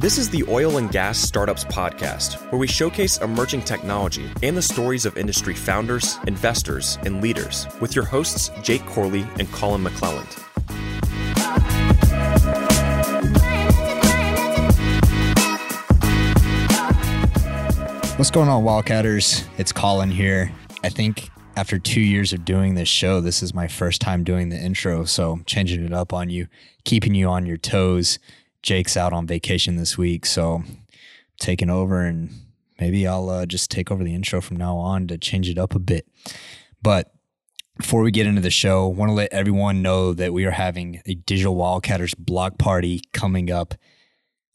This is the Oil and Gas Startups Podcast, where we showcase emerging technology and the stories of industry founders, investors, and leaders with your hosts, Jake Corley and Colin McClelland. What's going on, Wildcatters? It's Colin here. I think after two years of doing this show, this is my first time doing the intro. So I'm changing it up on you, keeping you on your toes. Jake's out on vacation this week. So taking over and maybe I'll uh, just take over the intro from now on to change it up a bit. But before we get into the show, want to let everyone know that we are having a Digital Wildcatters block party coming up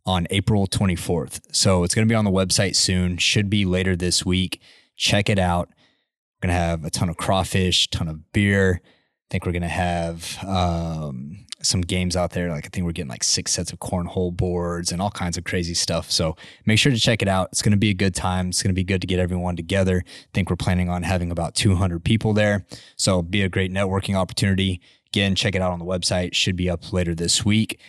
on April 24th. So it's going to be on the website soon, should be later this week. Check it out. We're going to have a ton of crawfish, ton of beer. I think we're going to have um, some games out there. Like I think we're getting like six sets of cornhole boards and all kinds of crazy stuff. So make sure to check it out. It's going to be a good time. It's going to be good to get everyone together. I think we're planning on having about 200 people there. So be a great networking opportunity. Again, check it out on the website. Should be up later this week.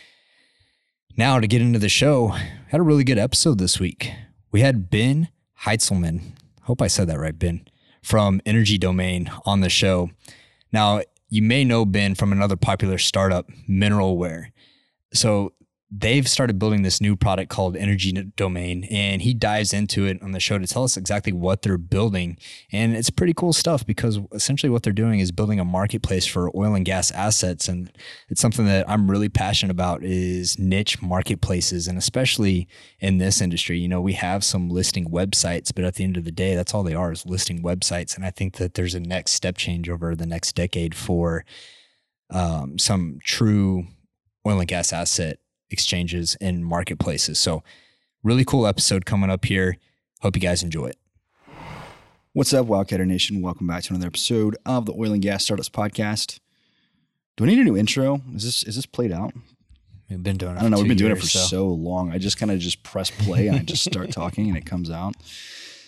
Now, to get into the show, had a really good episode this week. We had Ben Heitzelman. Hope I said that right, Ben, from Energy Domain on the show. Now, you may know Ben from another popular startup, Mineralware. So they've started building this new product called Energy Domain, and he dives into it on the show to tell us exactly what they're building. And it's pretty cool stuff because essentially what they're doing is building a marketplace for oil and gas assets. And it's something that I'm really passionate about is niche marketplaces, and especially in this industry. You know, we have some listing websites, but at the end of the day, that's all they are is listing websites. And I think that there's a next step change over the next decade for um, some true oil and gas asset exchanges and marketplaces. So, really cool episode coming up here. Hope you guys enjoy it. What's up, Wildcatter Nation? Welcome back to another episode of the Oil and Gas Startups Podcast. Do I need a new intro? Is this is this played out? We've been doing it. I don't know. We've been doing it for so. so long. I just kind of just press play and I just start talking and it comes out.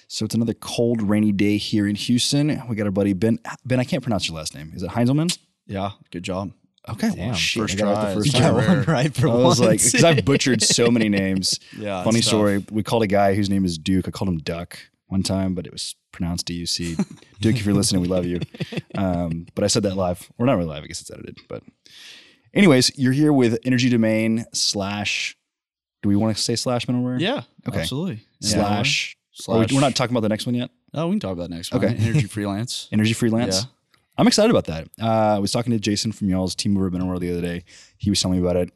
So it's another cold, rainy day here in Houston. We got our buddy Ben. Ben, I can't pronounce your last name. Is it Heinzelman? Yeah, good job. Okay. Damn, well, shit, first I got it try. the first You got rare. one right for I was like, because I've butchered so many names. Yeah. Funny it's tough. story. We called a guy whose name is Duke. I called him Duck one time, but it was pronounced D U C. Duke, if you're listening, we love you. Um, but I said that live. We're not really live. I guess it's edited. But, anyways, you're here with Energy Domain slash. Do we want to say slash Mineralware? Yeah. Okay. Absolutely. Yeah. Slash. Are we, Slash. we're not talking about the next one yet. Oh, we can talk about that next one. Okay. Energy freelance. Energy freelance. Yeah. I'm excited about that. Uh, I was talking to Jason from y'all's team over at Mineralware the other day. He was telling me about it,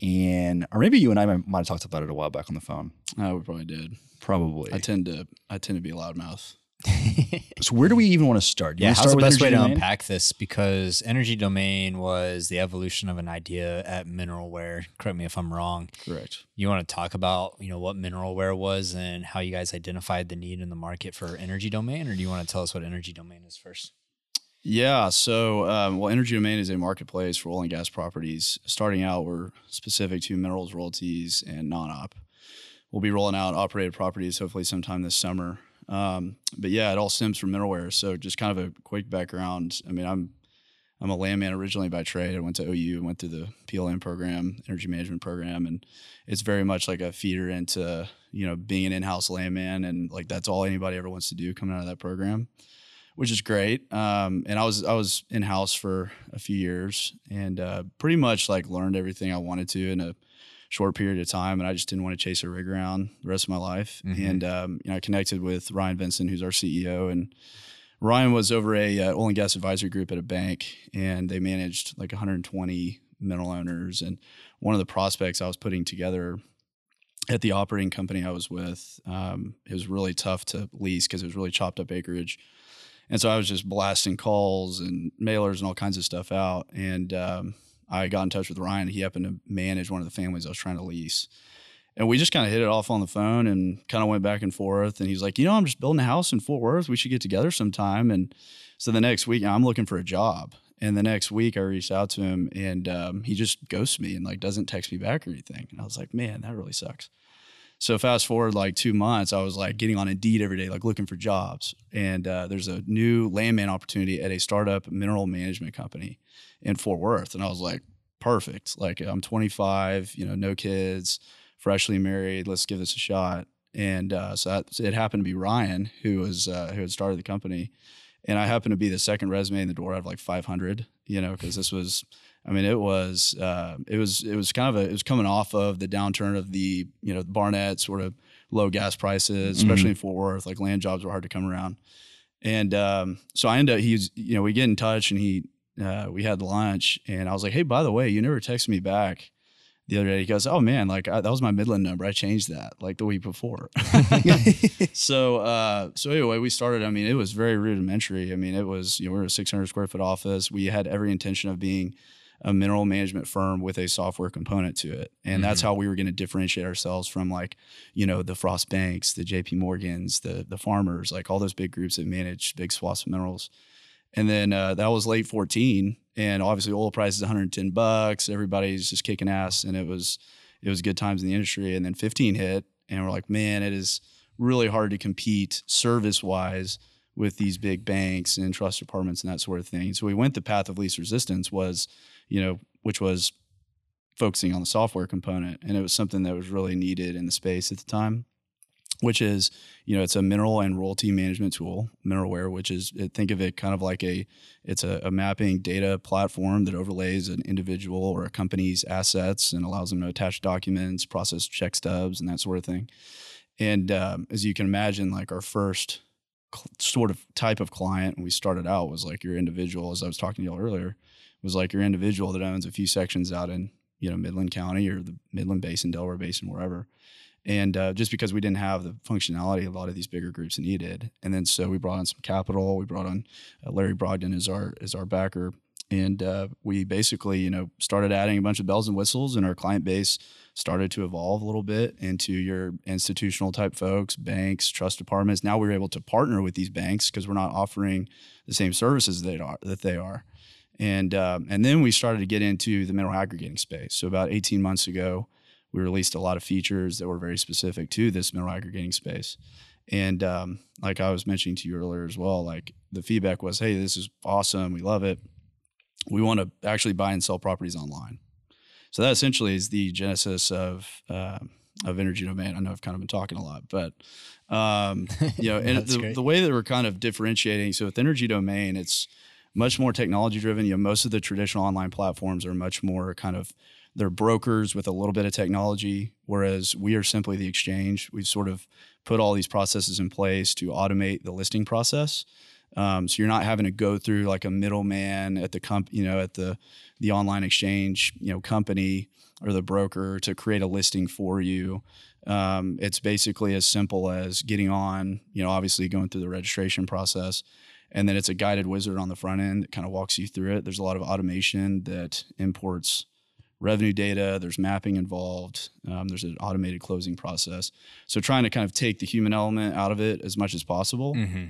and or maybe you and I might, might have talked about it a while back on the phone. I we probably did. Probably. I tend to. I tend to be a loudmouth. so where do we even want to start? Do yeah, wanna how's start the best way Energy to Domain? unpack this? Because Energy Domain was the evolution of an idea at Mineralware. Correct me if I'm wrong. Correct. You want to talk about you know what Mineralware was and how you guys identified the need in the market for Energy Domain, or do you want to tell us what Energy Domain is first? Yeah. So, um, well, Energy Domain is a marketplace for oil and gas properties. Starting out, we're specific to minerals royalties and non-op. We'll be rolling out operated properties hopefully sometime this summer. Um, but yeah, it all stems from mineralware. So, just kind of a quick background. I mean, I'm I'm a landman originally by trade. I went to OU, went through the PLM program, energy management program, and it's very much like a feeder into you know being an in-house landman, and like that's all anybody ever wants to do coming out of that program which is great. Um, and I was I was in house for a few years and uh, pretty much like learned everything I wanted to in a short period of time. And I just didn't want to chase a rig around the rest of my life. Mhm. And um, you know, I connected with Ryan Vincent, who's our CEO, and Ryan was over a uh, oil and gas advisory group at a bank, and they managed like 120 mineral owners. And one of the prospects I was putting together at the operating company I was with, um, it was really tough to lease because it was really chopped up acreage. And so I was just blasting calls and mailers and all kinds of stuff out. And um, I got in touch with Ryan. He happened to manage one of the families I was trying to lease. And we just kind of hit it off on the phone and kind of went back and forth. And he's like, you know, I'm just building a house in Fort Worth. We should get together sometime. And so the next week, I'm looking for a job. And the next week, I reached out to him and um, he just ghosts me and like doesn't text me back or anything. And I was like, man, that really sucks. So fast forward like two months, I was like getting on Indeed every day, like looking for jobs. And uh, there's a new landman opportunity at a startup mineral management company in Fort Worth, and I was like, perfect. Like I'm 25, you know, no kids, freshly married. Let's give this a shot. And uh, so, that, it happened to be Ryan who was uh, who had started the company, and I happened to be the second resume in the door out of like 500. You know, because this was, I mean, it was uh, it was it was kind of a it was coming off of the downturn of the you know the Barnett sort of low gas prices, especially mm-hmm. in Fort Worth. Like land jobs were hard to come around, and um, so I ended up he's you know we get in touch and he uh, we had lunch and I was like, hey, by the way, you never texted me back the other day. He goes, oh man, like I, that was my Midland number. I changed that like the week before. so uh, so anyway, we started. I mean, it was very rudimentary. I mean, it was you know we were a 600 square foot office. We had every intention of being a mineral management firm with a software component to it. And mm-hmm. that's how we were going to differentiate ourselves from like, you know, the Frost Banks, the JP Morgans, the the farmers, like all those big groups that manage big swaths of minerals. And then uh, that was late 14 and obviously oil price is 110 bucks. Everybody's just kicking ass and it was it was good times in the industry and then 15 hit and we're like, man, it is really hard to compete service wise with these big banks and trust departments and that sort of thing. So we went the path of least resistance was you know, which was focusing on the software component. And it was something that was really needed in the space at the time, which is, you know, it's a mineral and royalty management tool, Mineralware, which is, think of it kind of like a, it's a, a mapping data platform that overlays an individual or a company's assets and allows them to attach documents, process check stubs, and that sort of thing. And um, as you can imagine, like our first sort of type of client when we started out was like your individual, as I was talking to y'all earlier, was like your individual that owns a few sections out in you know Midland County or the Midland Basin, Delaware Basin, wherever. And uh, just because we didn't have the functionality a lot of these bigger groups needed, and then so we brought on some capital. We brought on uh, Larry Brogdon as our as our backer, and uh, we basically you know started adding a bunch of bells and whistles, and our client base started to evolve a little bit into your institutional type folks, banks, trust departments. Now we're able to partner with these banks because we're not offering the same services that are that they are. And um, and then we started to get into the mineral aggregating space. So about 18 months ago, we released a lot of features that were very specific to this mineral aggregating space. And um, like I was mentioning to you earlier as well, like the feedback was, "Hey, this is awesome. We love it. We want to actually buy and sell properties online." So that essentially is the genesis of uh, of energy domain. I know I've kind of been talking a lot, but um, you know, and the, the, way that we're kind of differentiating. So with energy domain, it's much more technology driven. You know, most of the traditional online platforms are much more kind of they're brokers with a little bit of technology, whereas we are simply the exchange. We've sort of put all these processes in place to automate the listing process. Um, so you're not having to go through like a middleman at the comp, you know, at the the online exchange, you know, company or the broker to create a listing for you. Um, it's basically as simple as getting on, you know, obviously going through the registration process, and then it's a guided wizard on the front end that kind of walks you through it. There's a lot of automation that imports revenue data. There's mapping involved. Um, there's an automated closing process. So trying to kind of take the human element out of it as much as possible. Mm-hmm.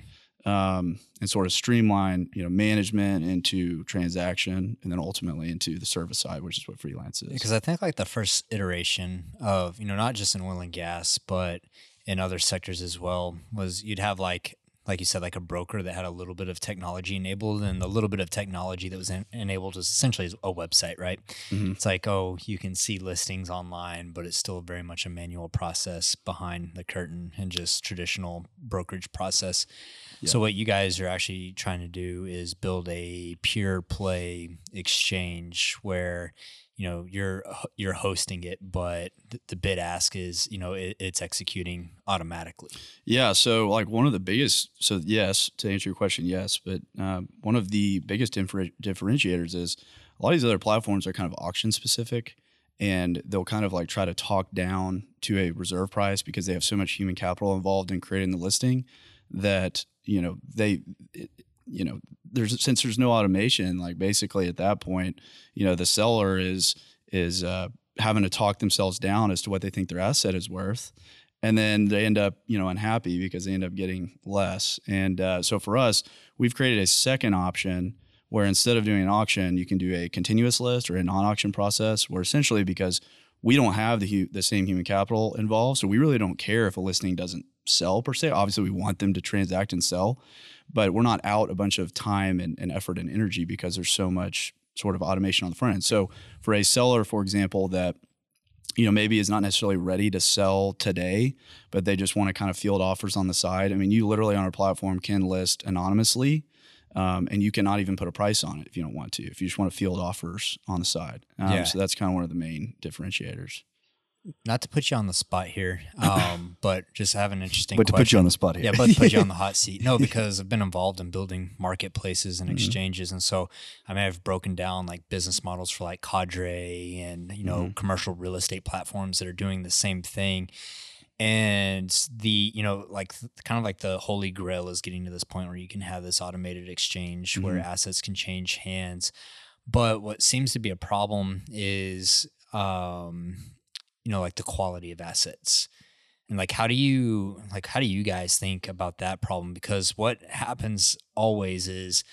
Um, and sort of streamline, you know, management into transaction, and then ultimately into the service side, which is what freelance is. Because I think like the first iteration of, you know, not just in oil and gas, but in other sectors as well, was you'd have like like you said, like a broker that had a little bit of technology enabled, and the little bit of technology that was in, enabled was essentially a website, right? Mm-hmm. It's like, oh, you can see listings online, but it's still very much a manual process behind the curtain and just traditional brokerage process. Yeah. So what you guys are actually trying to do is build a pure play exchange where you know you're you're hosting it but the, the bid ask is you know it, it's executing automatically. Yeah so like one of the biggest so yes to answer your question yes but uh, one of the biggest differ- differentiators is a lot of these other platforms are kind of auction specific and they'll kind of like try to talk down to a reserve price because they have so much human capital involved in creating the listing that you know they you know there's since there's no automation like basically at that point you know the seller is is uh, having to talk themselves down as to what they think their asset is worth. And then they end up you know unhappy because they end up getting less. And uh, so for us we've created a second option where instead of doing an auction you can do a continuous list or a non-auction process where essentially because we don't have the, the same human capital involved so we really don't care if a listing doesn't sell per se obviously we want them to transact and sell but we're not out a bunch of time and, and effort and energy because there's so much sort of automation on the front end. So for a seller, for example, that you know, maybe is not necessarily ready to sell today, but they just want to kind of field offers on the side. I mean, you literally on our platform can list anonymously. Um, and you cannot even put a price on it if you don't want to. If you just want to field offers on the side, um, Yeah. so that's kind of one of the main differentiators. Not to put you on the spot here, um, but just have an interesting. But to put you on the spot here. Yeah, but to put you on the hot seat. No, because I've been involved in building marketplaces and Mhm. exchanges, and so I mean I've broken down like business models for like Cadre and you know commercial real estate platforms that are doing the same thing. And the you know like th- kind of like the holy grail is getting to this point where you can have this automated exchange where assets can change hands. But what seems to be a problem is um, you know like the quality of assets? And like how do you like how do you guys think about that problem? Because what happens always is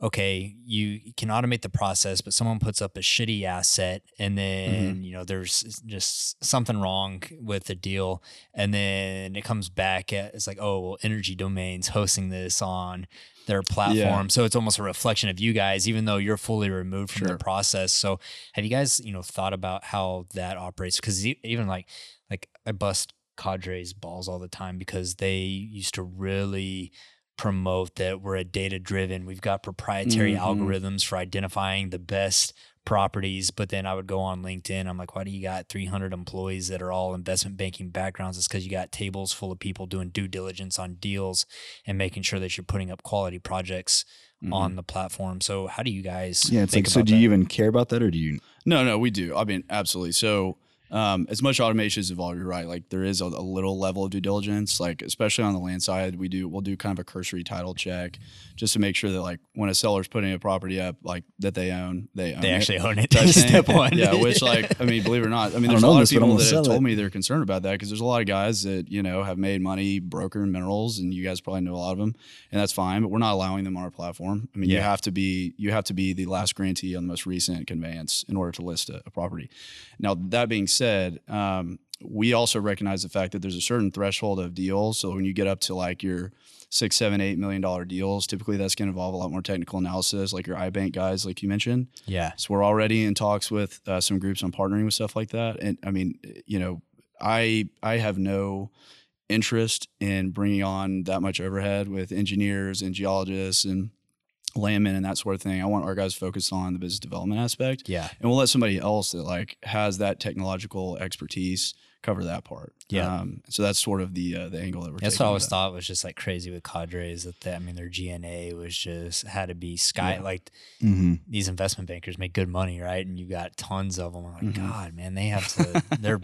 okay you can automate the process but someone puts up a shitty asset and then mm-hmm. you know there's just something wrong with the deal and then it comes back at, it's like oh well energy domains hosting this on their platform. So it's almost a reflection of you guys even though you're fully removed from Sure. the process. So have you guys you know thought about how that operates? Because even like like i bust cadres balls all the time because they used to really promote that we're a data driven we've got proprietary Mhm. algorithms for identifying the best properties but then i would go on linkedin i'm like why do you got 300 employees that are all investment banking backgrounds it's because you got tables full of people doing due diligence on deals and making sure that you're putting up quality projects Mhm. on the platform so how do you guys Yeah, it's think like, so do that? you even care about that or do you? No, no, we do. I mean, absolutely. So, um, as much automation is involved, you're right. Like there is a, a little level of due diligence, like especially on the land side, we do we'll do kind of a cursory title check just to make sure that like when a seller's putting a property up, like that they own, they own they it. actually own it type thing. step one Yeah, which like I mean, believe it or not, I mean, there's don't a lot this, of people that have told it. me they're concerned about that because there's a lot of guys that you know have made money brokering minerals, and you guys probably know a lot of them, and that's fine. But we're not allowing them on our platform. I mean, you have to be you have to be the last grantee on the most recent conveyance in order to list a, a property. Now that being said, um, we also recognize the fact that there's a certain threshold of deals. So when you get up to like your six, seven, eight million dollar deals, typically that's going to involve a lot more technical analysis, like your iBank guys, like you mentioned. yeah So we're already in talks with uh, some groups on partnering with stuff like that. And I mean, you know, I I have no interest in bringing on that much overhead with engineers and geologists and landmen and that sort of thing. I want our guys focused on the business development aspect, yeah and we'll let somebody else that like has that technological expertise cover that part. Yeah. Um, so that's sort of the uh, the angle that we're. That's taking what I always that. thought was just like crazy with cadres that they, I mean their G&A was just had to be sky Yeah. like Mm-hmm. these investment bankers make good money right and you got tons of them I'm like Mhm. God man they have to their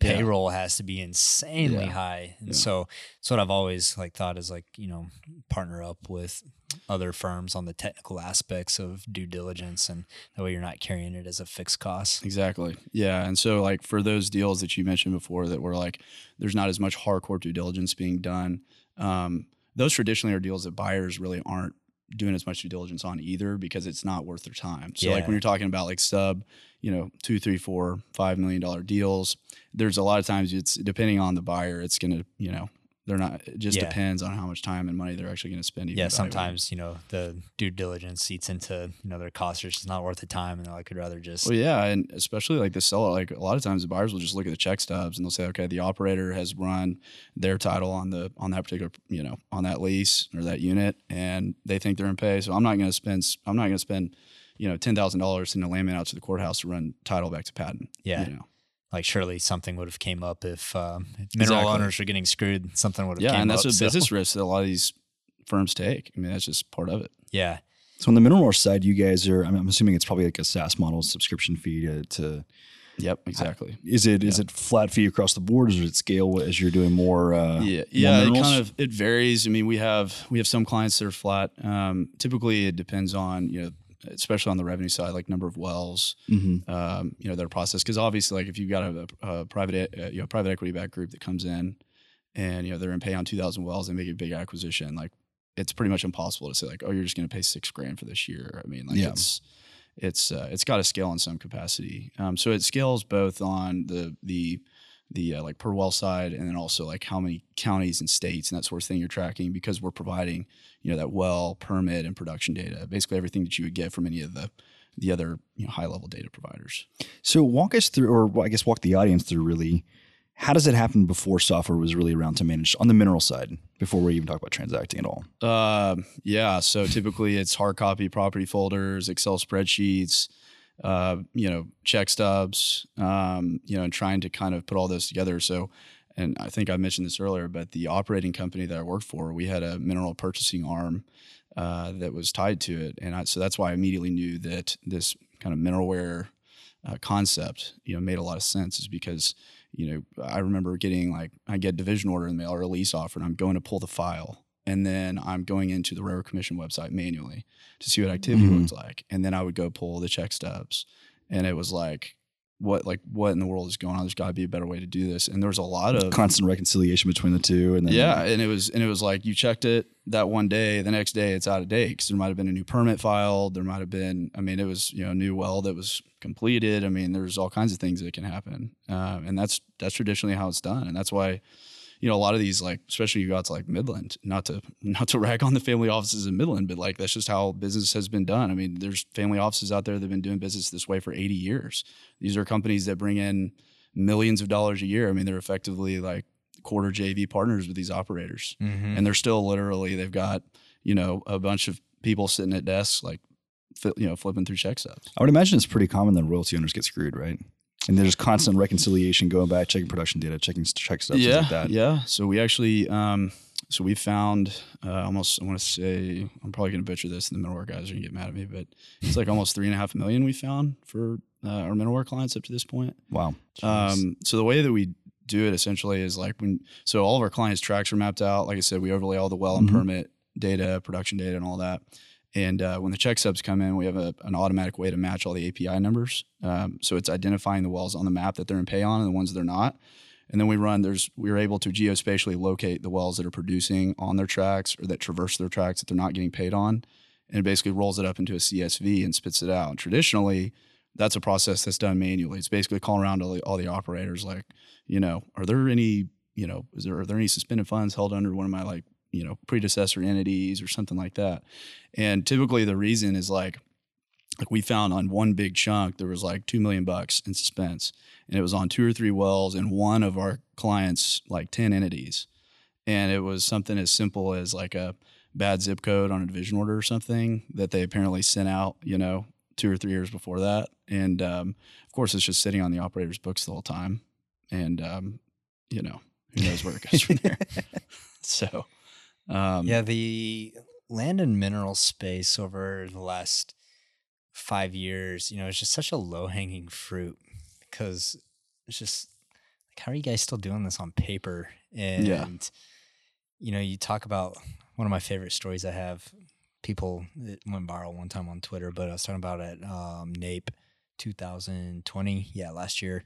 payroll has to be insanely Yeah. high and Yeah. so that's what I've always like thought is like you know partner up with other firms on the technical aspects of due diligence and that way you're not carrying it as a fixed cost Exactly. Yeah. And so, like, for those deals that you mentioned before that were like, there's not as much hardcore due diligence being done, um, those traditionally are deals that buyers really aren't doing as much due diligence on either because it's not worth their time. So, like, when you're talking about like sub, you know, two, three, four, five million dollar deals, there's a lot of times it's depending on the buyer, it's going to, you know, they're not, it just Yeah. depends on how much time and money they're actually going to spend. yeah sometimes you know the due diligence eats into you know their costs are just not worth the time and like I'd rather just Well, yeah, and especially like the seller, like a lot of times the buyers will just look at the check stubs and they'll say, okay, the operator has run their title on the on that particular, you know, on that lease or that unit, and they think they're in pay. So I'm not going to spend, I'm not going to spend, you know, ten thousand dollars in a landman out to the courthouse to run title back to patent. Yeah. you know? Like surely something would have came up if, um, if mineral Exactly. owners were getting screwed. Something would have yeah, came and that's up. a so- business risk that a lot of these firms take. I mean, that's just part of it. Yeah, So on the Mineralware side, you guys are. I mean, I'm assuming it's probably like a SaaS model subscription fee to. to Yep, exactly. is it is it flat fee across the board, or does it scale as you're doing more? Uh, yeah more yeah it kind of it varies i mean we have we have some clients that are flat um, typically it depends on you know especially on the revenue side like number of wells Mhm. um, you know that are processed. because obviously like if you've got a, a private uh, you know private equity back group that comes in and you know they're in pay on 2000 wells they make a big acquisition like it's pretty much impossible to say like oh you're just going to pay six grand for this year i mean like Yeah. it's it's uh, it's got to scale in some capacity um, so it scales both on the the the uh, like per well side and then also like how many counties and states and that sort of thing you're tracking because we're providing you know that well permit and production data basically everything that you would get from any of the the other you know, high level data providers. So walk us through, or I guess walk the audience through really. How does it happen before software was really around to manage on the mineral side before we even talk about transacting at all? Uh, yeah. So typically it's hard copy property folders, Excel spreadsheets, uh, you know, check stubs, um, you know, and trying to kind of put all those together. So, and I think I mentioned this earlier, but the operating company that I worked for, we had a mineral purchasing arm uh, that was tied to it, and I, so that's why I immediately knew that this kind of mineralware uh, concept, you know, made a lot of sense. Is because you know I remember getting like I get division order in the mail or a lease offer, and I'm going to pull the file, and then I'm going into the Railroad Commission website manually to see what activity Mhm. looks like, and then I would go pull the check stubs, and it was like. What like what in the world is going on? There's got to be a better way to do this, and there was a lot of Constant reconciliation between the two, and then yeah, and it was and it was like you checked it that one day, the next day it's out of date because there might have been a new permit filed. There might have been, I mean, it was you know a new well that was completed. I mean, there's all kinds of things that can happen, uh, and that's that's traditionally how it's done, and that's why you know a lot of these like especially you go out to like Midland, not to not to rag on the family offices in Midland, but like that's just how business has been done. I mean, there's family offices out there that've been doing business this way for 80 years. These are companies that bring in millions of dollars a year. I mean, they're effectively like quarter JV partners with these operators, Mm-hmm. and they're still literally they've got you know a bunch of people sitting at desks like you know flipping through check stubs. I would imagine it's pretty common that royalty owners get screwed, right? And there's constant reconciliation going back, checking production data, checking check stuff, yeah, like that. yeah. So we actually, um, so we found uh, almost. I want to say I'm probably going to butcher this, and the Mineralware guys are going to get mad at me, but it's like almost three and a half million we found for uh, our Mineralware clients up to this point. Wow. Um, so the way that we do it essentially is like when so all of our clients' tracks are mapped out. Like I said, we overlay all the well and Mhm. permit data, production data, and all that. And uh, when the check subs come in, we have a, an automatic way to match all the API numbers. Um, so it's identifying the wells on the map that they're in pay on and the ones that they're not. And then we run. There's we're able to geospatially locate the wells that are producing on their tracks or that traverse their tracks that they're not getting paid on, and it basically rolls it up into a CSV and spits it out. Traditionally, that's a process that's done manually. It's basically calling around all the, all the operators, like, you know, are there any, you know, is there are there any suspended funds held under one of my like, you know, predecessor entities or something like that? And typically the reason is like, like we found on one big chunk there was like two million bucks in suspense, and it was on two or three wells in one of our clients' like ten entities, and it was something as simple as like a bad zip code on a division order or something that they apparently sent out, you know, two or three years before that. And um, of course, it's just sitting on the operator's books the whole time. And, um, you know, who knows where it goes from there. so, um, yeah, the land and mineral space over the last five years, you know, it's just such a low hanging fruit because it's just like, how are you guys still doing this on paper? And, Yeah. you know, you talk about one of my favorite stories I have. People it went viral one time on Twitter, but I was talking about it um, NAPE 2020. Yeah, last year.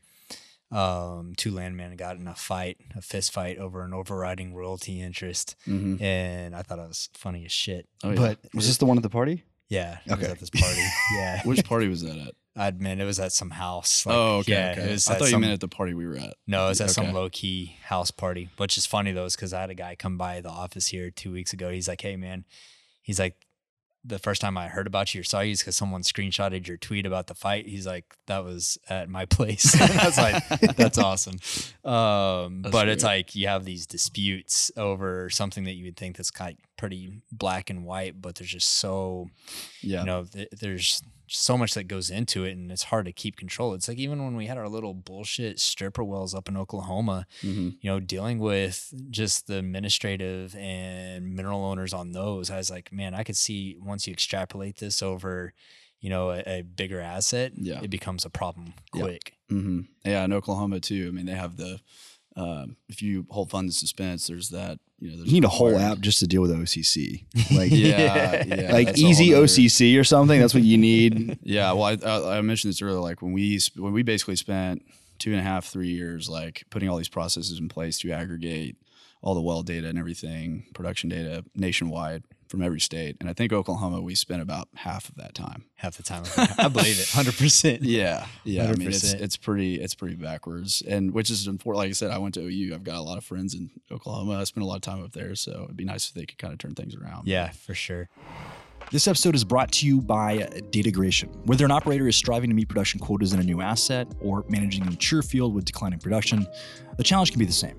Um, two landmen got in a fight, a fist fight over an overriding royalty interest mhm. and I thought it was funny as shit. Oh, yeah. But Was this the one at the party? yeah, it was Okay. at this party. Yeah, which party was that at? I admit it was at some house. like, oh, okay. Yeah, okay. I thought you meant at the party we were at. no, it was at some low key house party, which is funny though, because I had a guy come by the office here two weeks ago. He's like, "Hey, man," he's like, "The first time I heard about you or saw you is because someone screenshotted your tweet about the fight." He's like, "That was at my place." I was like, "That's awesome." Um, That's but it's like you have these disputes over something that you would think that's kind of pretty black and white, but there's just so Yeah. you know th- there's so much that goes into it and it's hard to keep control it's like even when we had our little bullshit stripper wells up in oklahoma hmm you know dealing with just the administrative and mineral owners on those i was like man i could see once you extrapolate this over you know a, a bigger asset Yeah. it becomes a problem Yeah. quick hmm Yeah, in Oklahoma too. I mean, they have the um, if you hold fund in suspense, there's that. You know, there's You need a whole app just to deal with OCC. Like, Yeah, yeah. like that's a whole easy OCC or something. That's what you need. Yeah, well, I, I, I mentioned this earlier. Like when we when we basically spent two and a half, three years, like putting all these processes in place to aggregate all the well data and everything, production data nationwide from every state. And I think Oklahoma, we spent about half of that time. half the time i believe it 100% Yeah, yeah. I mean, it's it's pretty it's pretty backwards, and which is important. Like I said, I went to OU. I've got a lot of friends in Oklahoma. I spent a lot of time up there, so it'd be nice if they could kind of turn things around. yeah for sure This episode is brought to you by Datagration. Whether an operator is striving to meet production quotas in a new asset or managing a mature field with declining production, the challenge can be the same.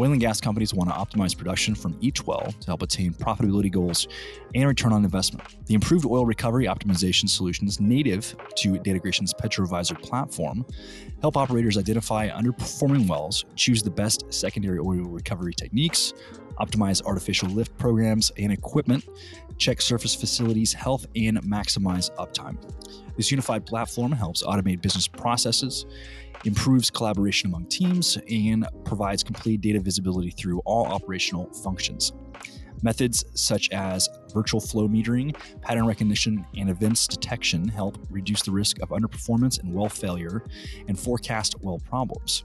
Oil and gas companies want to optimize production from each well to help attain profitability goals and return on investment. The improved oil recovery optimization solutions native to Datagration's PetroVisor platform help operators identify underperforming wells, choose the best secondary oil recovery techniques, optimize artificial lift programs and equipment, check surface facilities' health, and maximize uptime. This unified platform helps automate business processes, improves collaboration among teams, and provides complete data visibility through all operational functions. Methods such as virtual flow metering, pattern recognition, and events detection help reduce the risk of underperformance and well failure and forecast well problems.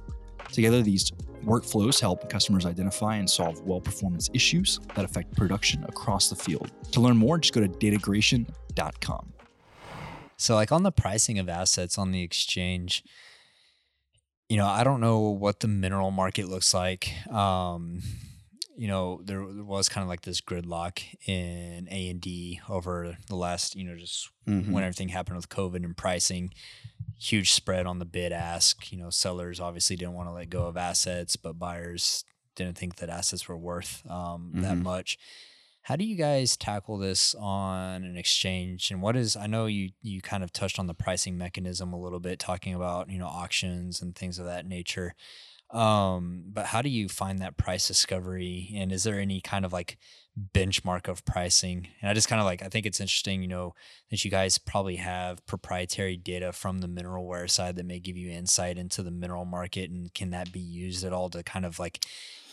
Together, these workflows help customers identify and solve well performance issues that affect production across the field. To learn more, just go to datagration.com. So, like on the pricing of assets on the exchange, you know, I don't know what the mineral market looks like. Um, you know, there, was kind of like this gridlock in A and D over the last, you know, just Mhm. when everything happened with COVID and pricing, huge spread on the bid ask. You know, sellers obviously didn't want to let go of assets, but buyers didn't think that assets were worth um, that Mhm. much. How do you guys tackle this on an exchange? And what is I know you you kind of touched on the pricing mechanism a little bit, talking about you know auctions and things of that nature. Um, but how do you find that price discovery? And is there any kind of like benchmark of pricing? And I just kind of like I think it's interesting, you know, that you guys probably have proprietary data from the mineralware side that may give you insight into the mineral market, and can that be used at all to kind of like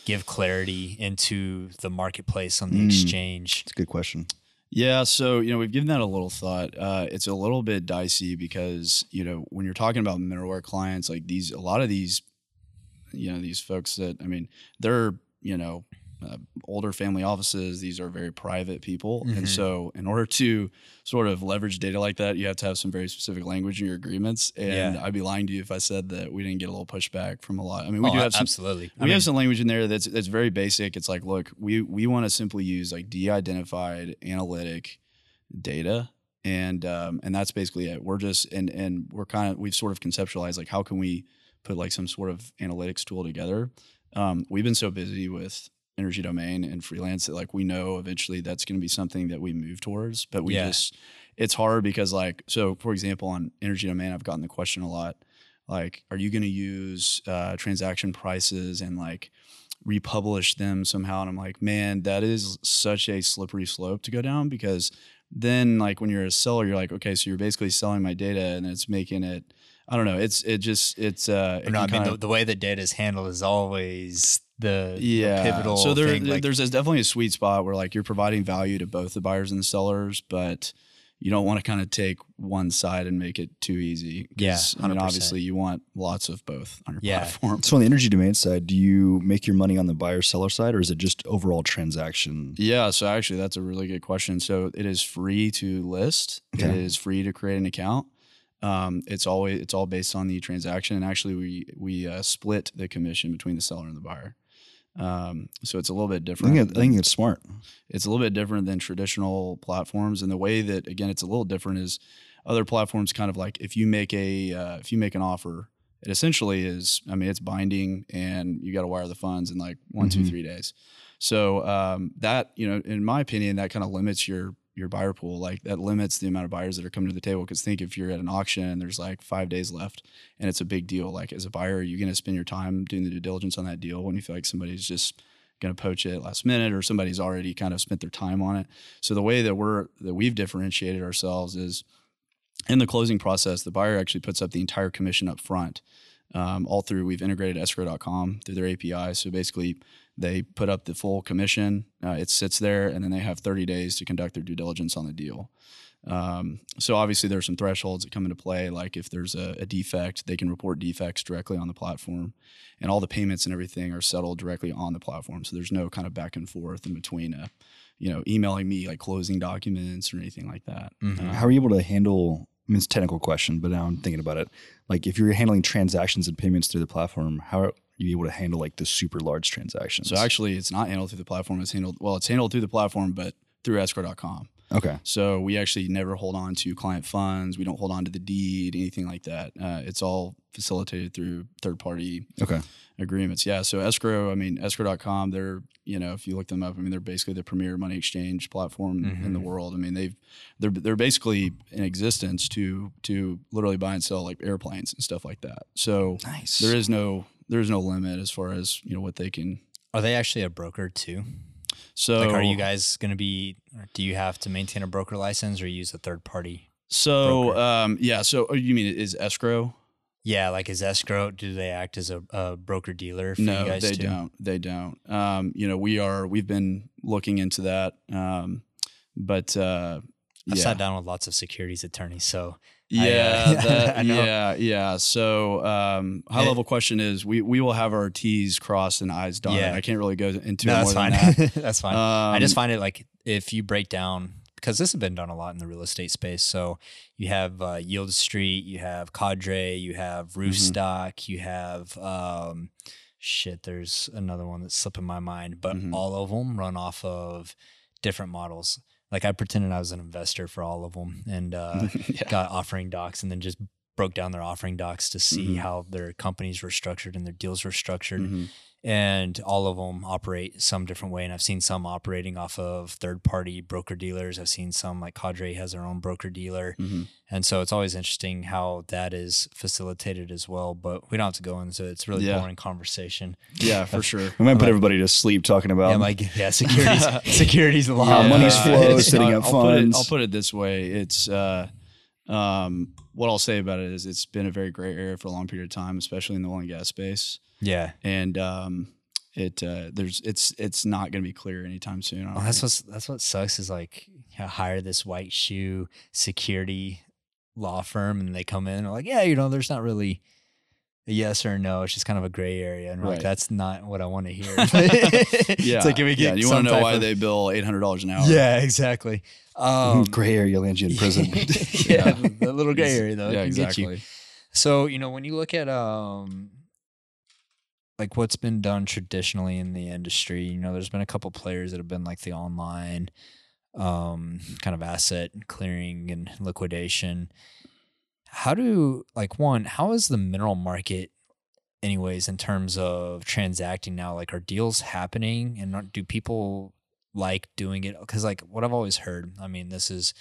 give clarity into the marketplace on the Mm. exchange? It's a good question. Yeah, so you know we've given that a little thought. Uh, it's a little bit dicey because you know when you're talking about mineralware clients, like these, a lot of these, you know, these folks that I mean, they're you know uh, older family offices. These are very private people, Mhm. and so in order to sort of leverage data like that, you have to have some very specific language in your agreements. And Yeah. I'd be lying to you if I said that we didn't get a little pushback from a lot. I mean, we Oh, do have some absolutely. I we mean, have some language in there that's that's very basic. It's like, look, we we want to simply use like de-identified analytic data, and um, and that's basically it. We're just and and we're kind of we've sort of conceptualized like how can we put like some sort of analytics tool together. Um, we've been so busy with energy domain and freelance that like we know eventually that's going to be something that we move towards, but we Yeah. just it's hard because like so for example on energy domain I've gotten the question a lot like are you going to use uh, transaction prices and like republish them somehow and i'm like man that is such a slippery slope to go down because then like when you're a seller you're like okay so you're basically selling my data and it's making it i don't know it's it just it's uh it no, I mean the, the way that data is handled is always the the yeah pivotal. so there, thing, there- like- there's definitely a sweet spot where like you're providing value to both the buyers and the sellers but you don't want to kind of take one side and make it too easy. Yeah, i mean obviously you want lots of both on your Yeah. platform So on the Energy Domain side, do you make your money on the buyer seller side, or is it just overall transaction? Yeah, so actually that's a really good question. So it is free to list. It Okay. is free to create an account. Um, it's always it's all based on the transaction, and actually we we uh, split the commission between the seller and the buyer. Um, so it's a little bit I different. think, it- I think it's smart. it's a little bit different than traditional platforms, and the way that again it's a little different is other platforms kind of like if you make a uh, if you make an offer, it essentially is I mean it's binding and you got to wire the funds in like one two Mhm. three days. So um, that you know in my opinion that kind of limits your your buyer pool like that limits the amount of buyers that are coming to the table. Because think if you're at an auction and there's like five days left and it's a big deal like as a buyer are you going to spend your time doing the due diligence on that deal when you feel like somebody's just going to poach it last minute or somebody's already kind of spent their time on it? So the way that we're that we've differentiated ourselves is in the closing process the buyer actually puts up the entire commission up front. Um, all through we've integrated escrow.com through their api so basically they put up the full commission uh, it sits there and then they have 30 days to conduct their due diligence on the deal um, so obviously there's some thresholds that come into play like if there's a, a defect they can report defects directly on the platform and all the payments and everything are settled directly on the platform so there's no kind of back and forth in between uh, you know emailing me like closing documents or anything like that Mhm. Um, How are you able to handle? I mean, it's a technical question, but now I'm thinking about it. Like, if you're handling transactions and payments through the platform, how are you be able to handle like the super large transactions? So actually, it's not handled through the platform. It's handled well. It's handled through the platform, but through escrow.com. Okay. So we actually never hold on to client funds. We don't hold on to the deed, anything like that. Uh, it's all facilitated through third party Okay. agreements. Yeah. So escrow, I mean, escrow.com, they're, you know, if you look them up, I mean, they're basically the premier money exchange platform in the world. I mean, they've, they're, they're basically in existence to, to literally buy and sell like airplanes and stuff like that. So Nice. there is no, there is no limit as far as, you know, what they can. Are they actually a broker too? So like, are you guys going to be? Do you have to maintain a broker license or use a third party? So, um, yeah. So oh, you mean is escrow? Yeah, like is escrow? Do they act as a, a broker dealer for no, you guys they too? don't. They don't. Um, you know, we are. We've been looking into that. Um, but uh, I've yeah, sat down with lots of securities attorneys, so yeah, I, uh, that- I yeah, yeah. So um, high It- level question is, we we will have our T's crossed and I's dotted. Yeah. I can't really go into no, it that's fine. that. that's fine. I just Um, find it like if you break down because this has been done a lot in the real estate space. So you have uh, Yield Street, you have Cadre, you have Mm-hmm. You have um, shit. There's another one that's slipping my mind, but Mhm. all of them run off of different models. Like I pretended I was an investor for all of them and uh, yeah. got offering docs and then just broke down their offering docs to see Mhm. how their companies were structured and their deals were structured Mhm. and all of them operate some different way. And I've seen some operating off of third party broker dealers. I've seen some like Cadre has their own broker dealer. Mhm. And so it's always interesting how that is facilitated as well. But we don't have to go into it. It's a really Yeah. boring conversation. Yeah, for sure. We might put like- everybody to sleep talking about yeah, like, yeah, securities, securities law. How money's uh, flow, it's- setting up I'll Put it, funds. I'll put it this way: it's uh, um, what I'll say about it is it's been a very gray area for a long period of time, especially in the oil and gas space, Yeah. and um, it uh, there's it's it's not going to be clear anytime soon. That's what's that's what sucks is like you know, hire this white shoe security law firm and they come in and like, yeah, you know, there's not really yes or a no. It's just kind of a gray area, and we're like that's not what I want to hear. yeah. it's like can we get yeah, you want to know why they bill eight hundred dollars an hour? Yeah, exactly. Um, gray area lands you in prison. yeah, the little gray area though. yeah, exactly. So, you know, when you look at um like what's been done traditionally in the industry, you know, there's been a couple players that have been like the online um kind of asset clearing and liquidation. How do like one, how is the mineral market anyways in terms of transacting now? Like are deals happening and do people like doing it? Cuz like what I've always heard, I mean, this is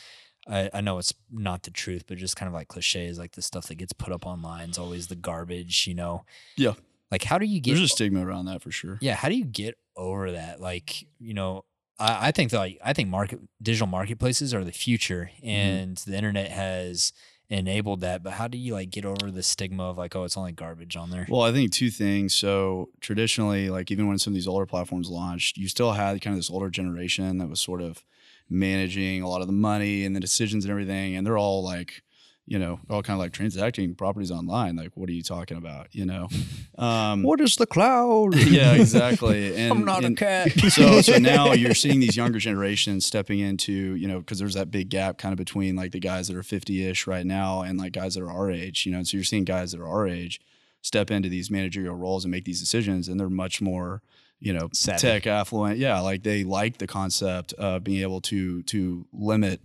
I, I know it's not the truth, but just kind of like cliches, like the stuff that gets put up online is always the garbage, you know? Yeah. Like, how do you get? There's a stigma around that for sure. yeah, how do you get over that? Like, you know, I, I think that like I think market digital marketplaces are the future, Mm-hmm. and the internet has enabled that. But how do you like get over the stigma of like, oh, it's only garbage on there? Well, I think two things. So traditionally, like even when some of these older platforms launched, you still had kind of this older generation that was sort of managing a lot of the money and the decisions and everything, and they're all like, you know, all kind of like transacting properties online. Like, what are you talking about? You know, um, what is the cloud? yeah, exactly. And, I'm not and a cat. so so now you're seeing these younger generations stepping into you know because there's that big gap kind of between like the guys that are 50ish right now and like guys that are our age you know so you're seeing guys that are our age step into these managerial roles and make these decisions and they're much more you know Savvy. tech affluent yeah like they like the concept of being able to to limit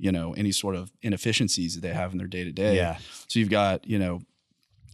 you know any sort of inefficiencies that they have in their day to day yeah, so you've got, you know,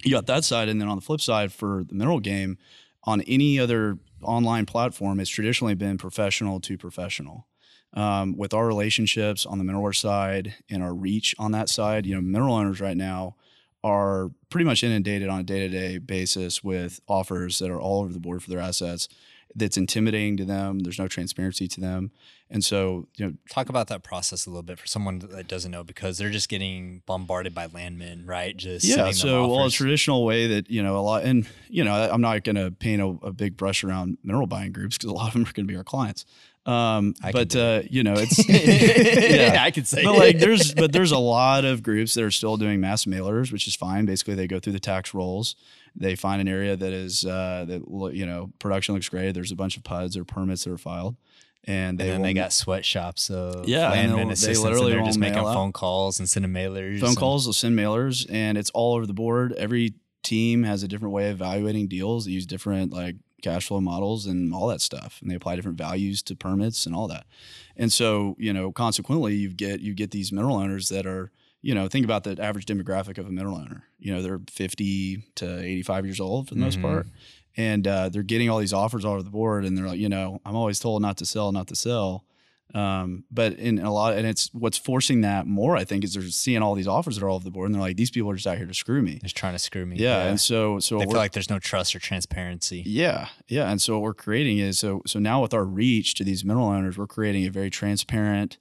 you got that side. And then on the flip side for the mineral game, on any other online platform, it's traditionally been professional to professional. Um, with our relationships on the mineral side and our reach on that side, you know, mineral owners right now are pretty much inundated on a day to day basis with offers that are all over the board for their assets. That's intimidating to them. There's no transparency to them. And so, you know, talk about that process a little bit for someone that doesn't know because they're just getting bombarded by landmen, right? Just yeah so well a traditional way that you know a lot and you know i'm not going to paint a, a big brush around mineral buying groups because a lot of them are going to be our clients um, but uh, you know it's yeah I could say. but like there's but there's a lot of groups that are still doing mass mailers which is fine basically they go through the tax rolls they find an area that is uh, that you know production looks great there's a bunch of puds or permits that are filed and they and then they got sweatshops of Yeah, and they'll- they literally and they're just making phone calls and sending mailers. phone and- calls they'll send mailers and it's all over the board every team has a different way of evaluating deals they use different like cash flow models and all that stuff, and they apply different values to permits and all that. And so, you know, consequently, you get you get these mineral owners that are, you know, think about the average demographic of a mineral owner. You know, they're 50 to 85 years old for the most Mhm. part, and uh, they're getting all these offers all over the board, and they're like, you know, I'm always told not to sell, not to sell. Um, but in a lot, and it's what's forcing that more, I think, is they're seeing all these offers that are all over the board, and they're like, these people are just out here to screw me. They're trying to screw me. Yeah, and so so they feel like there's no trust or transparency. yeah, yeah. And so what we're creating is so so now with our reach to these mineral owners, we're creating a very transparent,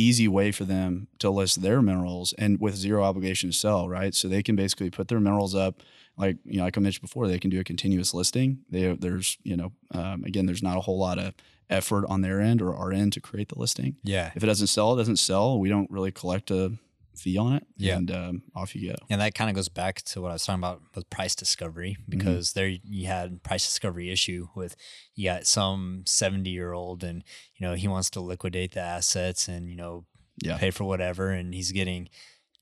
easy way for them to list their minerals and with zero obligation to sell, right? So they can basically put their minerals up, like you know, like I mentioned before, they can do a continuous listing. They there's you know, um, again, there's not a whole lot of effort on their end or our end to create the listing. Yeah. If it doesn't sell, it doesn't sell. We don't really collect a fee on it. Yeah. and um, off you go. And that kind of goes back to what I was talking about with price discovery Mm-hmm. because there you had price discovery issue with you got some 70 year old and you know he wants to liquidate the assets and you know Yeah. pay for whatever and he's getting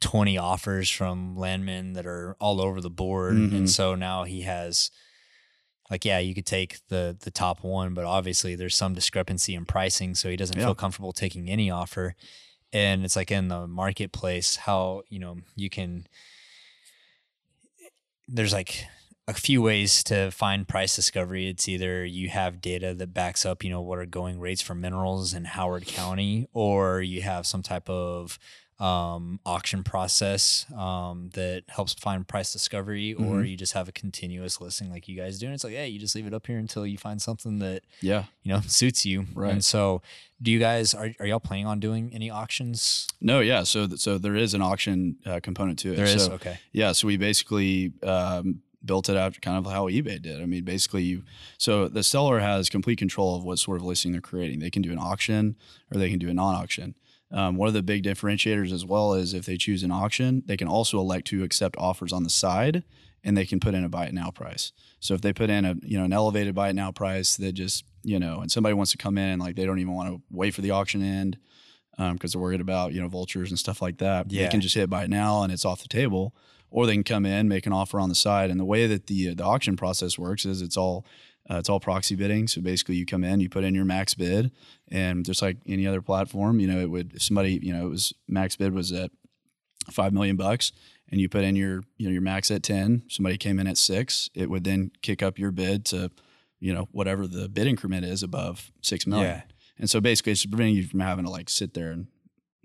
20 offers from landmen that are all over the board Mhm. and so now he has like yeah you could take the the top one but obviously there's some discrepancy in pricing so he doesn't Yeah. feel comfortable taking any offer and it's like in the marketplace how you know you can there's like a few ways to find price discovery. It's either you have data that backs up, you know, what are going rates for minerals in Howard County, or you have some type of um, auction process um, that helps find price discovery, or Mhm. you just have a continuous listing like you guys do. And it's like, hey, you just leave it up here until you find something that Yeah. you know suits you. Right. And so, do you guys are are y'all planning on doing any auctions? No, yeah. So th- so there is an auction uh, component to it. There is So, okay. Yeah, so we basically um, built it out kind of how eBay did. I mean, basically, you so the seller has complete control of what sort of listing they're creating. They can do an auction or they can do a non-auction. Um, one of the big differentiators as well is if they choose an auction, they can also elect to accept offers on the side, and they can put in a buy it now price. So if they put in a you know an elevated buy it now price that just you know, and somebody wants to come in and like they don't even want to wait for the auction end because they're worried about you know vultures and stuff like that. Yeah. They can just hit buy it now and it's off the table or they can come in, make an offer on the side. And the way that the the auction process works is it's all uh, it's all proxy bidding. So basically, you come in, you put in your max bid, and just like any other platform, you know, it would if somebody you know it was max bid was at five million bucks, and you put in your you know your max at ten, somebody came in at six, it would then kick up your bid to you know whatever the bid increment is above six million. Yeah. And so basically, it's preventing you from having to like sit there and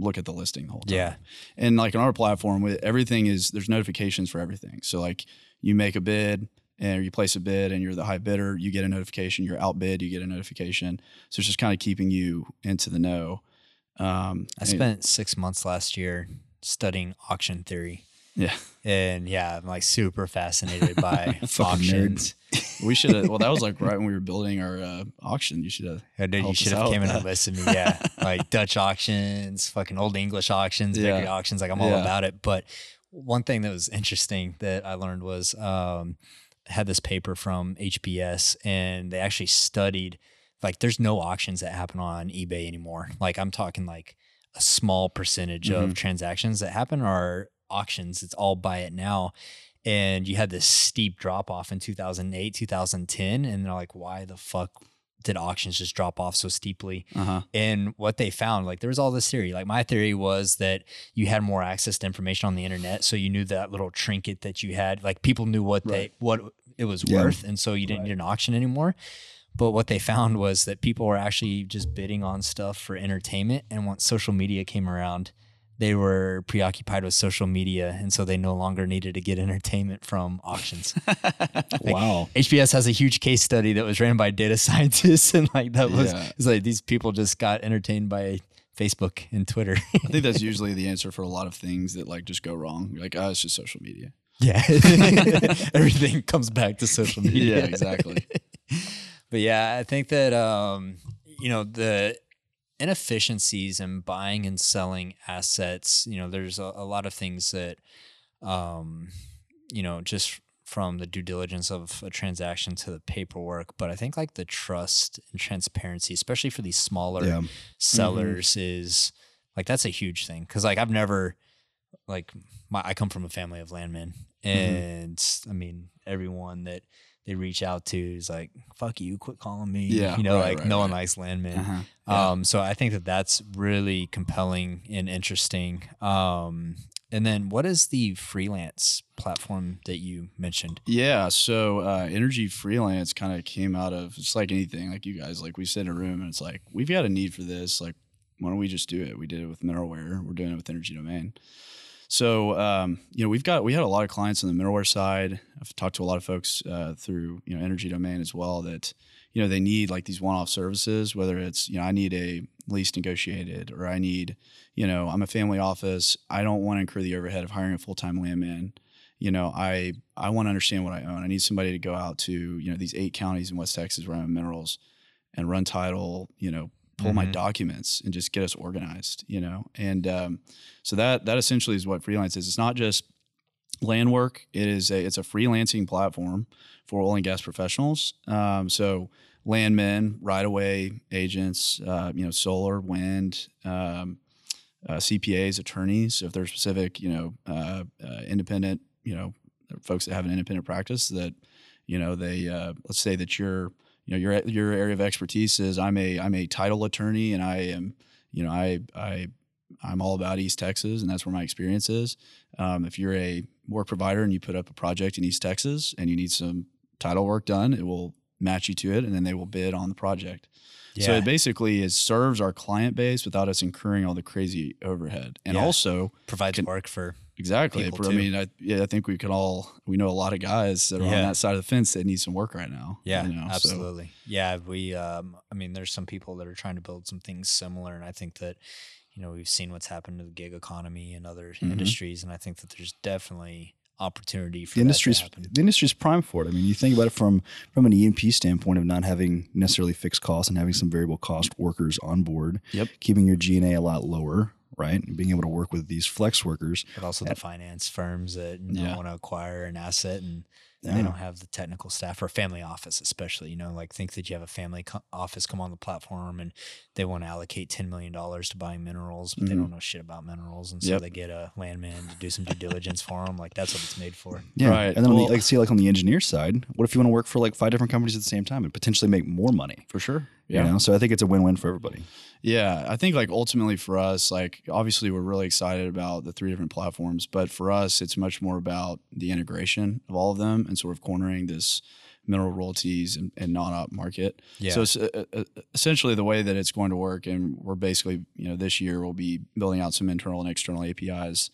look at the listing the whole time. Yeah. And like on our platform, with everything is there's notifications for everything. So like you make a bid and you place a bid and you're the high bidder, you get a notification. You're outbid, you get a notification. So it's just kind of keeping you into the know. Um, I spent six months last year studying auction theory. Yeah. And yeah, I'm like super fascinated by auctions. We should have. Well, that was like right when we were building our uh, auction. You should have. I did, you should have came in and listened to me. Yeah. like Dutch auctions, fucking old English auctions, Yeah. auctions. Like I'm all Yeah. about it. But one thing that was interesting that I learned was um, I had this paper from HBS and they actually studied like there's no auctions that happen on eBay anymore. Like I'm talking like a small percentage of Mhm. transactions that happen are auctions. It's all buy it now. And you had this steep drop off in 2008, 2010. And they're like, why the fuck did auctions just drop off so steeply? Uh huh. And what they found, like there was all this theory. Like my theory was that you had more access to information on the internet, so you knew that little trinket that you had. Like people knew what they what it was Yeah. worth, and so you didn't need an auction anymore. But what they found was that people were actually just bidding on stuff for entertainment. And once social media came around, they were preoccupied with social media, and so they no longer needed to get entertainment from auctions. Wow. HBS has a huge case study that was ran by data scientists, and like that was Yeah. it's like these people just got entertained by Facebook and Twitter. I think that's usually the answer for a lot of things that like just go wrong. You're like, oh, it's just social media. yeah, everything comes back to social media. Yeah, exactly. but yeah, I think that um, you know the inefficiencies in buying and selling assets. You know, there's a, a lot of things that um, you know just from the due diligence of a transaction to the paperwork. But I think like the trust and transparency, especially for these smaller Yeah. sellers, is like that's a huge thing. Because like I've never like my I come from a family of landmen, Mm-hmm. and I mean everyone that they reach out to is like, "Fuck you, quit calling me." Yeah, you know, right, like right, no one likes landmen. Uh-huh. Yeah. Um, so I think that that's really compelling and interesting. Um, and then what is the freelance platform that you mentioned? Yeah, so uh, energy freelance kind of came out of it's like anything, like you guys, like we sit in a room and it's like we've got a need for this. Like, why don't we just do it? We did it with Mineralware. We're doing it with Energy Domain. So um, you know, we've got we had a lot of clients on the Mineralware side. I've talked to a lot of folks uh, through you know Energy Domain as well that you know they need like these one-off services. Whether it's you know I need a lease negotiated or I need you know I'm a family office. I don't want to incur the overhead of hiring a full-time landman you know, I I want to understand what I own. I need somebody to go out to you know these eight counties in West Texas where I own minerals, and run title. You know, pull my Mhm. documents and just get us organized. You know, and um, so that that essentially is what freelance is. It's not just land work. It is a it's a freelancing platform for oil and gas professionals. Um, so landmen, right-of-way agents, uh, you know, solar, wind. Um, uh, CPAs, attorneys, if they're specific, you know, uh, uh, independent, you know, folks that have an independent practice that, you know, they uh, let's say that your, you know, your your area of expertise is I'm a I'm a title attorney and I am, you know, I I I'm all about East Texas and that's where my experience is. Um, if you're a work provider and you put up a project in East Texas and you need some title work done, it will match you to it and then they will bid on the project. Yeah. So it basically is serves our client base without us incurring all the crazy overhead, and Yeah. also provides can- work for exactly. People I mean, I, yeah, I think we can all we know a lot of guys that are on that side of the fence that need some work right now. Yeah, you know, so- absolutely. Yeah, we. Um, I mean, there's some people that are trying to build some things similar, and I think that, you know, we've seen what's happened to the gig economy and other Mhm. industries, and I think that there's definitely opportunity for the industry's the industry's prime for it. I mean, you think about it from from an E&P standpoint of not having necessarily fixed costs and having some variable cost workers on board. Yep. Keeping your G&A a lot lower, right? And being able to work with these flex workers. But also the finance firms that you know, Yeah. want to acquire an asset and Yeah. they don't have the technical staff or family office, especially. You know, like think that you have a family co- office come on the platform and they want to allocate ten million dollars to buying minerals, but they Mhm. don't know shit about minerals, and so Yep. they get a landman to do some due diligence for them. Like that's what it's made for. Yeah. Right. And then on Well- the, like see like on the engineer side, what if you want to work for like five different companies at the same time and potentially make more money? for sure. You know? So I think it's a win-win for everybody. Yeah, I think like ultimately for us, like obviously we're really excited about the three different platforms, but for us, it's much more about the integration of all of them and sort of cornering this mineral royalties and, and non-op market. Yeah. So it's, uh, uh, essentially the way that it's going to work, and we're basically, you know, this year we'll be building out some internal and external APIs,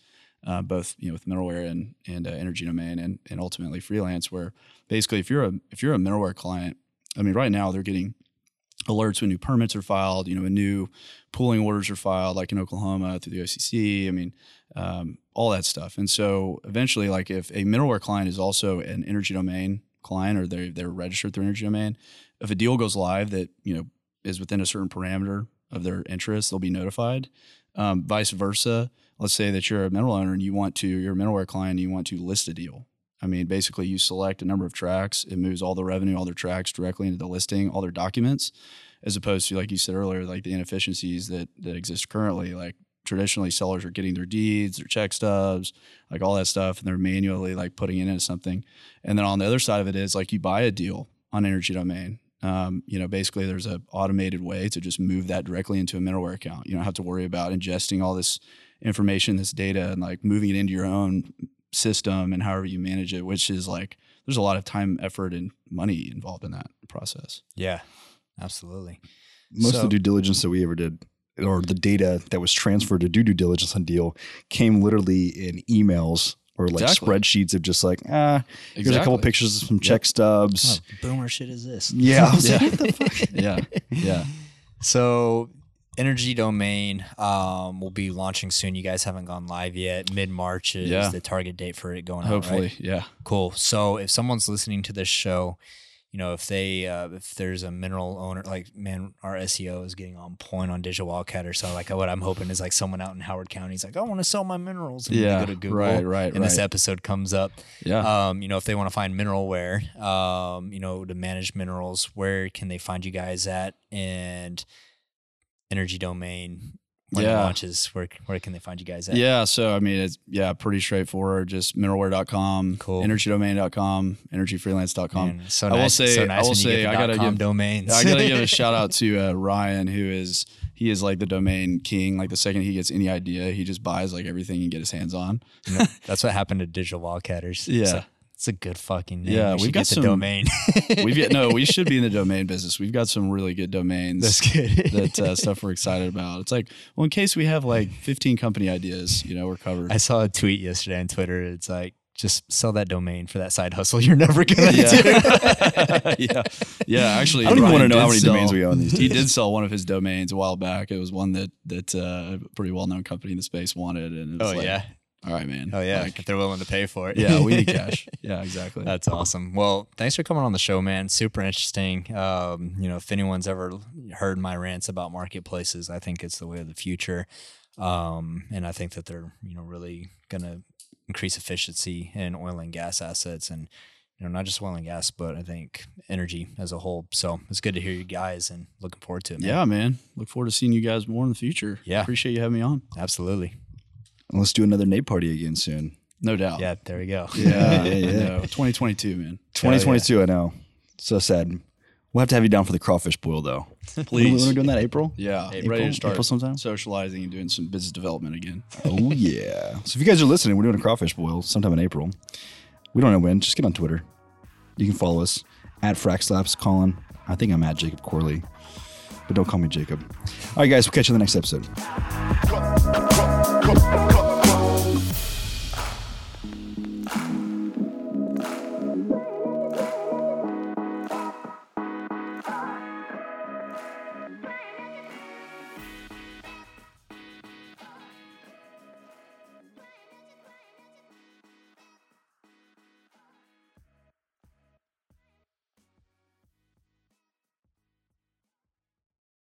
uh, both you know with mineralware and and uh, energy domain, and and ultimately freelance. Where basically, if you're a if you're a mineralware client, I mean, right now they're getting alerts when new permits are filed, you know, when new pooling orders are filed, like in Oklahoma through the OCC. I mean, um, all that stuff. And so eventually, like if a mineralware client is also an energy domain client or they're, they're registered through energy domain, if a deal goes live that, you know, is within a certain parameter of their interest, they'll be notified. Um, vice versa. Let's say that you're a mineral owner and you want to, you're a mineralware client and you want to list a deal. I mean, basically, you select a number of tracks. It moves all the revenue, all their tracks directly into the listing, all their documents, as opposed to, like you said earlier, like the inefficiencies that that exist currently. Like traditionally, sellers are getting their deeds, their check stubs, like all that stuff, and they're manually like putting it into something. And then on the other side of it is like you buy a deal on Energy Domain. Um, you know, basically, there's a automated way to just move that directly into a mineralware account. You don't have to worry about ingesting all this information, this data, and like moving it into your own system and however you manage it, which is like there's a lot of time, effort, and money involved in that process. Yeah, absolutely. Most of the due diligence that we ever did, or the data that was transferred to do due diligence on deal, came literally in emails or like Exactly. spreadsheets of just like, ah, here's a couple Exactly. pictures of some check stubs. What boomer shit is this? Yeah. Yeah. yeah, yeah. So, Energy Domain um, will be launching soon. You guys haven't gone live yet. Mid March is Yeah. the target date for it going out. Hopefully, right? yeah. Cool. So, if someone's listening to this show, you know, if they uh, if there's a mineral owner, like man, our SEO is getting on point on Digital Wildcatter. So, like, what I'm hoping is like someone out in Howard County is like, I want to sell my minerals. And Yeah, go to Google, right, right, and this episode comes up. Yeah. Um, you know, if they want to find mineralware, um, you know, to manage minerals, where can they find you guys at? And energy domain, when Yeah. launches, where where can they find you guys at? Yeah, so I mean, it's yeah, pretty straightforward. Just mineralware.com, Cool. energydomain.com, energyfreelance.com. Man, so I will nice, say- so I will say I gotta give- domains. I gotta give a shout out to uh, Ryan, who is he is like the domain king. Like the second he gets any idea, he just buys like everything he can get his hands on. You know, that's what happened to Digital Wildcatters. Yeah. A, it's a good fucking name. Yeah, We we've got get the some- domain. We've got no, we should be in the domain business. We've got some really good domains. That's good. that uh, stuff we're excited about. It's like, well, in case we have like 15 company ideas, you know, we're covered. I saw a tweet yesterday on Twitter. It's like, just sell that domain for that side hustle you're never gonna do. yeah. yeah. Yeah. Actually, I don't even want to know how many sell- domains we own these days. He did sell one of his domains a while back. It was one that that uh, a pretty well known company in the space wanted, and it was Oh like, yeah. All right, man. Oh yeah. Like, if they're willing to pay for it. yeah, we need cash. Yeah, exactly. That's awesome. Well, thanks for coming on the show, man. Super interesting. Um, you know, if anyone's ever heard my rants about marketplaces, I think it's the way of the future. Um, and I think that they're, you know, really gonna increase efficiency in oil and gas assets and you know, not just oil and gas, but I think energy as a whole. So it's good to hear you guys and looking forward to it. Man. yeah, man. Look forward to seeing you guys more in the future. Yeah. Appreciate you having me on. Absolutely. Let's do another Nate party again soon. No doubt. Yeah, there we go. Yeah. Yeah, yeah. I 2022, man. 2022, I know. So sad. We'll have to have you down for the crawfish boil though. Please. When we're doing that April? Yeah, April- ready to start April sometime? socializing and doing some business development again. Oh yeah. So if you guys are listening, we're doing a crawfish boil sometime in April. We don't know when. Just get on Twitter. You can follow us at Frackslaps Colin. I think I'm at Jacob Corley. But don't call me Jacob. All right, guys, we'll catch you in the next episode.